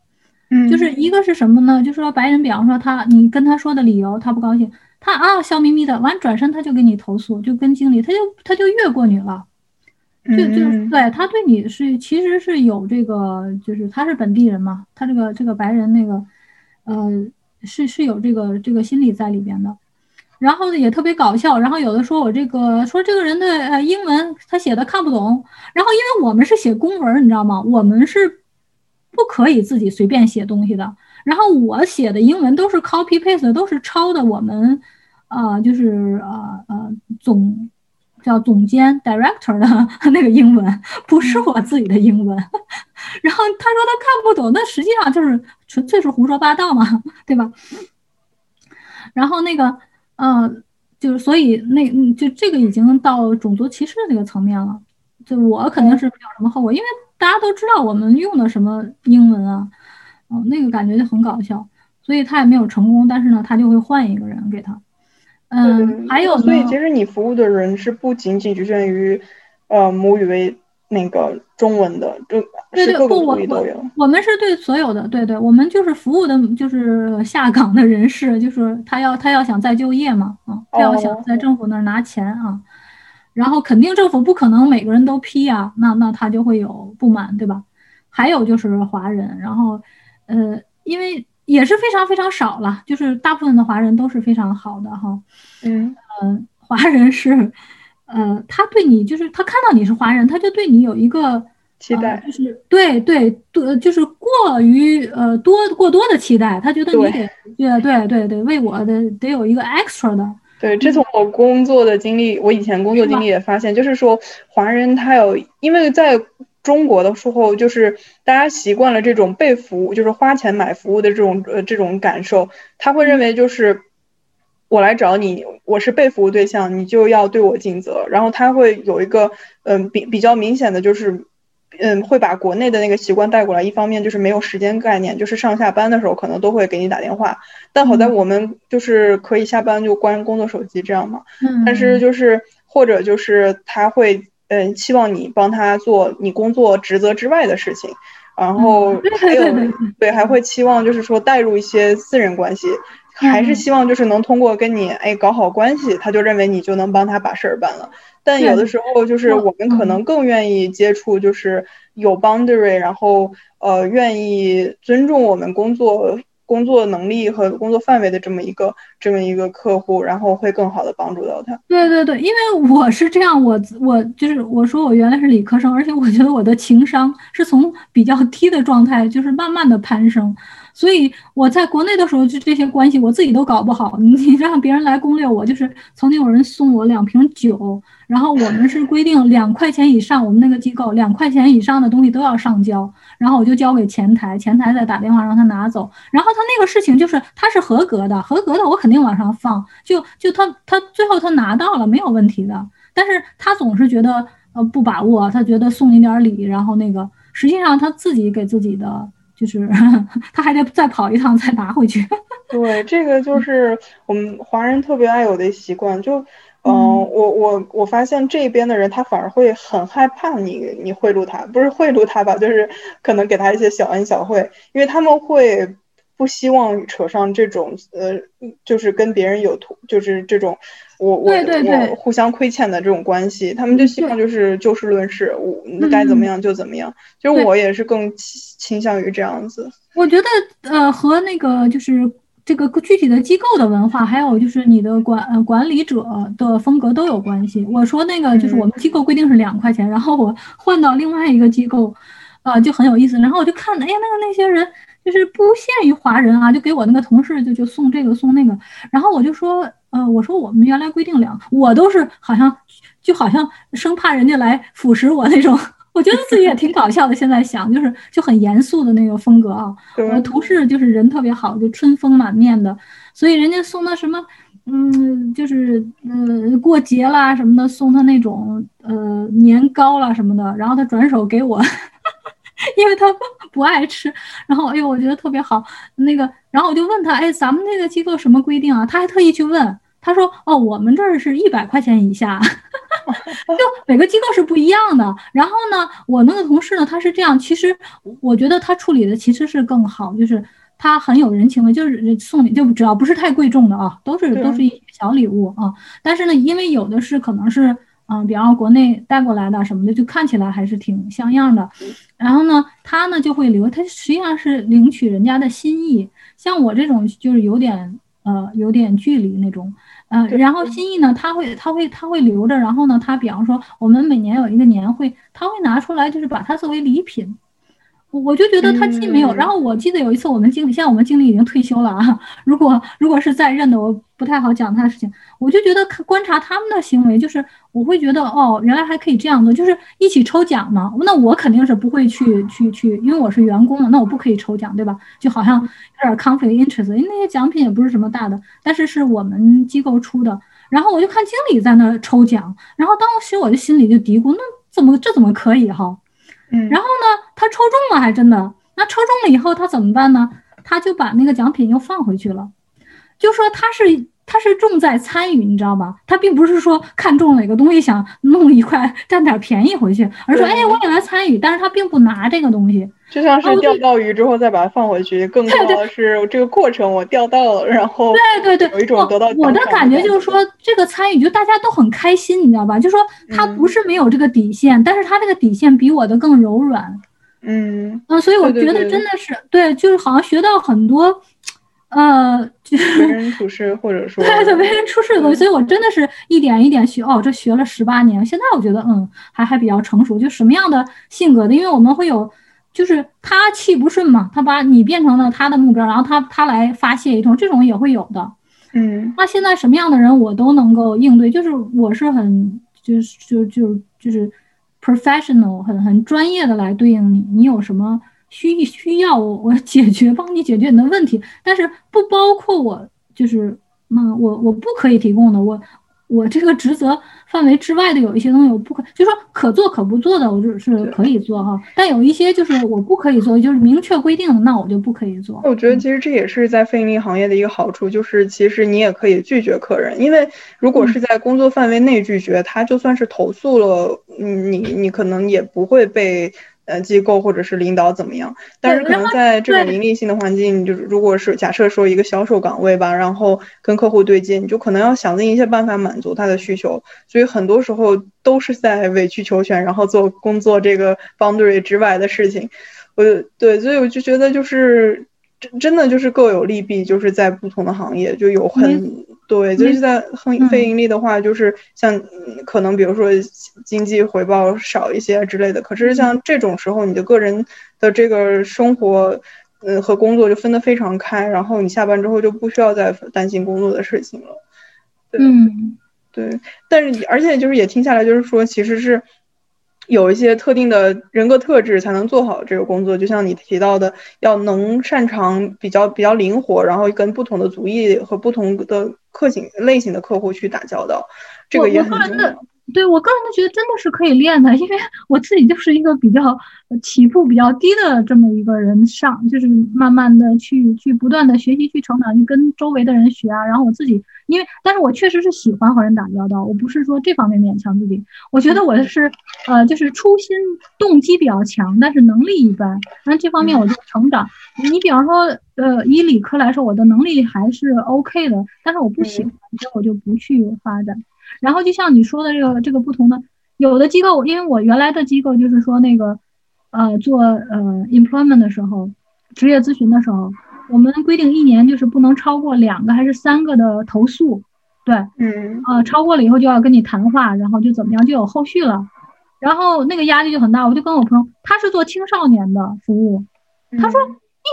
嗯，就是一个是什么呢？就是说白人，比方说他，你跟他说的理由，他不高兴，他啊笑眯眯的，完转身他就给你投诉，就跟经理，他就他就越过你了。就就对他对你是其实是有这个，就是他是本地人嘛，他这个这个白人那个，呃，是是有这个这个心理在里边的，然后呢也特别搞笑，然后有的说我这个说这个人的呃英文他写的看不懂，然后因为我们是写公文，你知道吗？我们是不可以自己随便写东西的，然后我写的英文都是 copy paste，都是抄的我们，呃，就是呃呃总。叫总监 director 的 那个英文不是我自己的英文，然后他说他看不懂，那实际上就是纯粹是胡说八道嘛，对吧？然后那个，呃，就是所以那就这个已经到种族歧视这个层面了，就我肯定是没有什么后果，因为大家都知道我们用的什么英文啊，哦，那个感觉就很搞笑，所以他也没有成功，但是呢，他就会换一个人给他。嗯，还有，所以其实你服务的人是不仅仅局限于，呃，母语为那个中文的，就对对，不，我我们是对所有的，对对，我们就是服务的，就是下岗的人士，就是他要他要想再就业嘛，啊，他要想在政府那儿拿钱啊，然后肯定政府不可能每个人都批啊，那那他就会有不满，对吧？还有就是华人，然后，呃，因为。也是非常非常少了，就是大部分的华人都是非常好的哈，嗯嗯，华人是，呃，他对你就是他看到你是华人，他就对你有一个期待，就是对对对，就是过于呃多过多的期待，他觉得你得对对对对为我的得有一个 extra 的，对，这从我工作的经历，我以前工作经历也发现，就是说华人他有因为在。中国的时候，就是大家习惯了这种被服务，就是花钱买服务的这种呃这种感受，他会认为就是我来找你，我是被服务对象，你就要对我尽责。然后他会有一个嗯比比较明显的就是嗯会把国内的那个习惯带过来。一方面就是没有时间概念，就是上下班的时候可能都会给你打电话，但好在我们就是可以下班就关工作手机这样嘛。嗯。但是就是或者就是他会。嗯，期望你帮他做你工作职责之外的事情，然后还有对，还会期望就是说带入一些私人关系，还是希望就是能通过跟你哎搞好关系，他就认为你就能帮他把事儿办了。但有的时候就是我们可能更愿意接触就是有 boundary，然后呃愿意尊重我们工作。工作能力和工作范围的这么一个这么一个客户，然后会更好的帮助到他。对对对，因为我是这样，我我就是我说我原来是理科生，而且我觉得我的情商是从比较低的状态，就是慢慢的攀升。所以我在国内的时候，就这些关系我自己都搞不好。你 你让别人来攻略我，就是曾经有人送我两瓶酒，然后我们是规定两块钱以上，我们那个机构两块钱以上的东西都要上交，然后我就交给前台，前台再打电话让他拿走。然后他那个事情就是他是合格的，合格的我肯定往上放。就就他他最后他拿到了没有问题的，但是他总是觉得呃不把握，他觉得送你点礼，然后那个实际上他自己给自己的。就是 他还得再跑一趟再拿回去。对，这个就是我们华人特别爱有的习惯。就，嗯，我我我发现这边的人他反而会很害怕你你贿赂他，不是贿赂他吧，就是可能给他一些小恩小惠，因为他们会。不希望扯上这种呃，就是跟别人有图，就是这种我我我互相亏欠的这种关系，他们就希望就是就事论事，我该怎么样就怎么样。其实我也是更倾向于这样子。我觉得呃，和那个就是这个具体的机构的文化，还有就是你的管呃管理者的风格都有关系。我说那个就是我们机构规定是两块钱，然后我换到另外一个机构，啊，就很有意思。然后我就看，哎呀，那个那些人。就是不限于华人啊，就给我那个同事就就送这个送那个，然后我就说，呃，我说我们原来规定两，我都是好像就好像生怕人家来腐蚀我那种，我觉得自己也挺搞笑的。现在想就是就很严肃的那个风格啊，我的同事就是人特别好，就春风满面的，所以人家送的什么，嗯，就是呃过节啦什么的，送他那种呃年糕啦什么的，然后他转手给我。因为他不爱吃。然后，哎呦，我觉得特别好。那个，然后我就问他，哎，咱们那个机构什么规定啊？他还特意去问，他说，哦，我们这儿是一百块钱以下，就每个机构是不一样的。然后呢，我那个同事呢，他是这样，其实我觉得他处理的其实是更好，就是他很有人情味，就是送礼，就只要不是太贵重的啊，都是都是一些小礼物啊。但是呢，因为有的是可能是。嗯，比方说国内带过来的什么的，就看起来还是挺像样的。然后呢，他呢就会留，他实际上是领取人家的心意。像我这种就是有点呃有点距离那种，嗯，然后心意呢，他会他会他会留着。然后呢，他比方说我们每年有一个年会，他会拿出来，就是把它作为礼品。我就觉得他既没有，然后我记得有一次我们经理，现在我们经理已经退休了啊。如果如果是在任的，我不太好讲他的事情。我就觉得观察他们的行为，就是我会觉得哦，原来还可以这样做，就是一起抽奖嘛。那我肯定是不会去去去，因为我是员工嘛，那我不可以抽奖，对吧？就好像有点 conflict interest，因为那些奖品也不是什么大的，但是是我们机构出的。然后我就看经理在那抽奖，然后当时我就心里就嘀咕，那怎么这怎么可以哈？嗯，然后呢，他抽中了，还真的。那抽中了以后，他怎么办呢？他就把那个奖品又放回去了，就说他是。他是重在参与，你知道吧？他并不是说看中哪个东西想弄一块占点便宜回去，而是说哎，我也来参与。但是他并不拿这个东西，就像是钓到鱼之后再把它放回去，更多的是这个过程我钓到了，然后对对对，有一种得到我的感觉就是说这个参与就大家都很开心，你知道吧？就说他不是没有这个底线，但是他这个底线比我的更柔软，嗯嗯，所以我觉得真的是对，就是好像学到很多。呃，为人处事，或者说对对，为人处事的东西，所以我真的是一点一点学哦，这学了十八年，现在我觉得嗯，还还比较成熟。就什么样的性格的，因为我们会有，就是他气不顺嘛，他把你变成了他的目标，然后他他来发泄一通，这种也会有的。嗯，那现在什么样的人我都能够应对，就是我是很就是就就就是 professional，很很专业的来对应你，你有什么。需需要我我解决帮你解决你的问题，但是不包括我就是那我我不可以提供的，我我这个职责范围之外的有一些东西我不可，就说可做可不做的，我就是可以做哈，但有一些就是我不可以做，就是明确规定的，那我就不可以做。我觉得其实这也是在非盈利行业的一个好处，就是其实你也可以拒绝客人，因为如果是在工作范围内拒绝他，就算是投诉了，你你可能也不会被。呃，机构或者是领导怎么样？但是可能在这种盈利性的环境，就是如果是假设说一个销售岗位吧，然后跟客户对接，你就可能要想尽一切办法满足他的需求，所以很多时候都是在委曲求全，然后做工作这个 boundary 之外的事情。我对，所以我就觉得就是真真的就是各有利弊，就是在不同的行业就有很。对，就是在很非盈利的话，就是像可能比如说经济回报少一些之类的。可是像这种时候，你的个人的这个生活，嗯，和工作就分得非常开，然后你下班之后就不需要再担心工作的事情了。嗯，对。但是而且就是也听下来，就是说其实是。有一些特定的人格特质才能做好这个工作，就像你提到的，要能擅长比较比较灵活，然后跟不同的族裔和不同的客型类型的客户去打交道，这个也很重要。对我个人都觉得真的是可以练的，因为我自己就是一个比较起步比较低的这么一个人，上就是慢慢的去去不断的学习去成长，去跟周围的人学啊。然后我自己，因为但是我确实是喜欢和人打交道，我不是说这方面勉强自己。我觉得我是呃就是初心动机比较强，但是能力一般。那这方面我就成长。你比方说呃以理科来说，我的能力还是 OK 的，但是我不喜欢，所以我就不去发展。然后就像你说的这个这个不同的，有的机构，因为我原来的机构就是说那个，呃，做呃 employment 的时候，职业咨询的时候，我们规定一年就是不能超过两个还是三个的投诉，对，嗯，呃，超过了以后就要跟你谈话，然后就怎么样就有后续了，然后那个压力就很大，我就跟我朋友，他是做青少年的服务，他说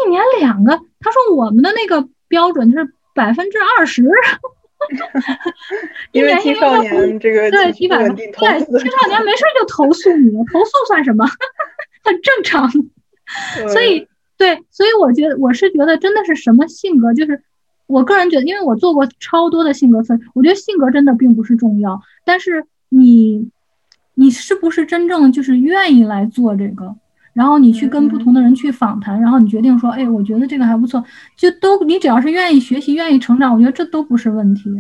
一年两个，他说我们的那个标准是百分之二十。因为青少年这个对对青少年没事就投诉你，投诉算什么？很正常。所以对，所以我觉得我是觉得真的是什么性格，就是我个人觉得，因为我做过超多的性格分，我觉得性格真的并不是重要，但是你你是不是真正就是愿意来做这个？然后你去跟不同的人去访谈，然后你决定说，哎，我觉得这个还不错，就都你只要是愿意学习、愿意成长，我觉得这都不是问题。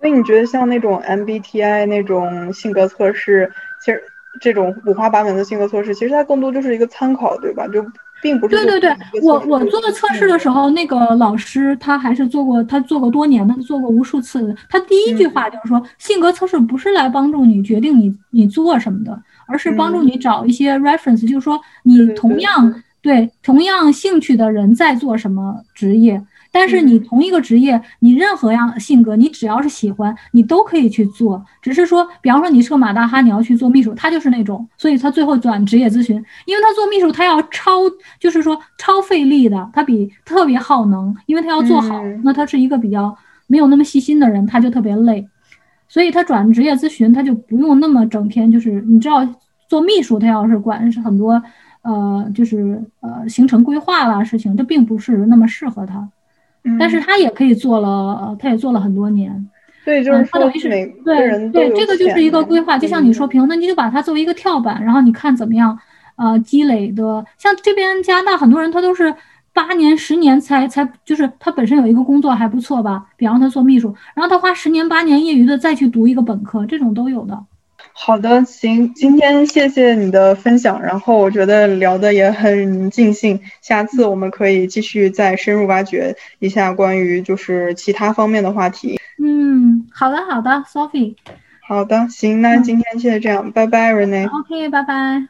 所以你觉得像那种 MBTI 那种性格测试，其实这种五花八门的性格测试，其实它更多就是一个参考，对吧？就并不是。对对对，我我做测试的时候，那个老师他还是做过，他做过多年的，做过无数次的。他第一句话就是说，性格测试不是来帮助你决定你你做什么的，而是帮助你找一些 reference，就是说你同样对同样兴趣的人在做什么职业。但是你同一个职业，你任何样性格，你只要是喜欢，你都可以去做。只是说，比方说你是个马大哈，你要去做秘书，他就是那种，所以他最后转职业咨询，因为他做秘书他要超，就是说超费力的，他比特别耗能，因为他要做好。那他是一个比较没有那么细心的人，他就特别累，所以他转职业咨询，他就不用那么整天就是你知道做秘书，他要是管是很多呃就是呃行程规划啦事情，这并不是那么适合他。但是他也可以做了，他也做了很多年。对，就是他等于是对对，这个就是一个规划。就像你说平，那你就把它作为一个跳板，然后你看怎么样，呃，积累的。像这边加拿大很多人，他都是八年、十年才才，就是他本身有一个工作还不错吧，比方他做秘书，然后他花十年八年业余的再去读一个本科，这种都有的。好的，行，今天谢谢你的分享，然后我觉得聊的也很尽兴，下次我们可以继续再深入挖掘一下关于就是其他方面的话题。嗯，好的，好的，Sophie。好的，行，那今天就这样，拜拜，Rene。OK，拜拜。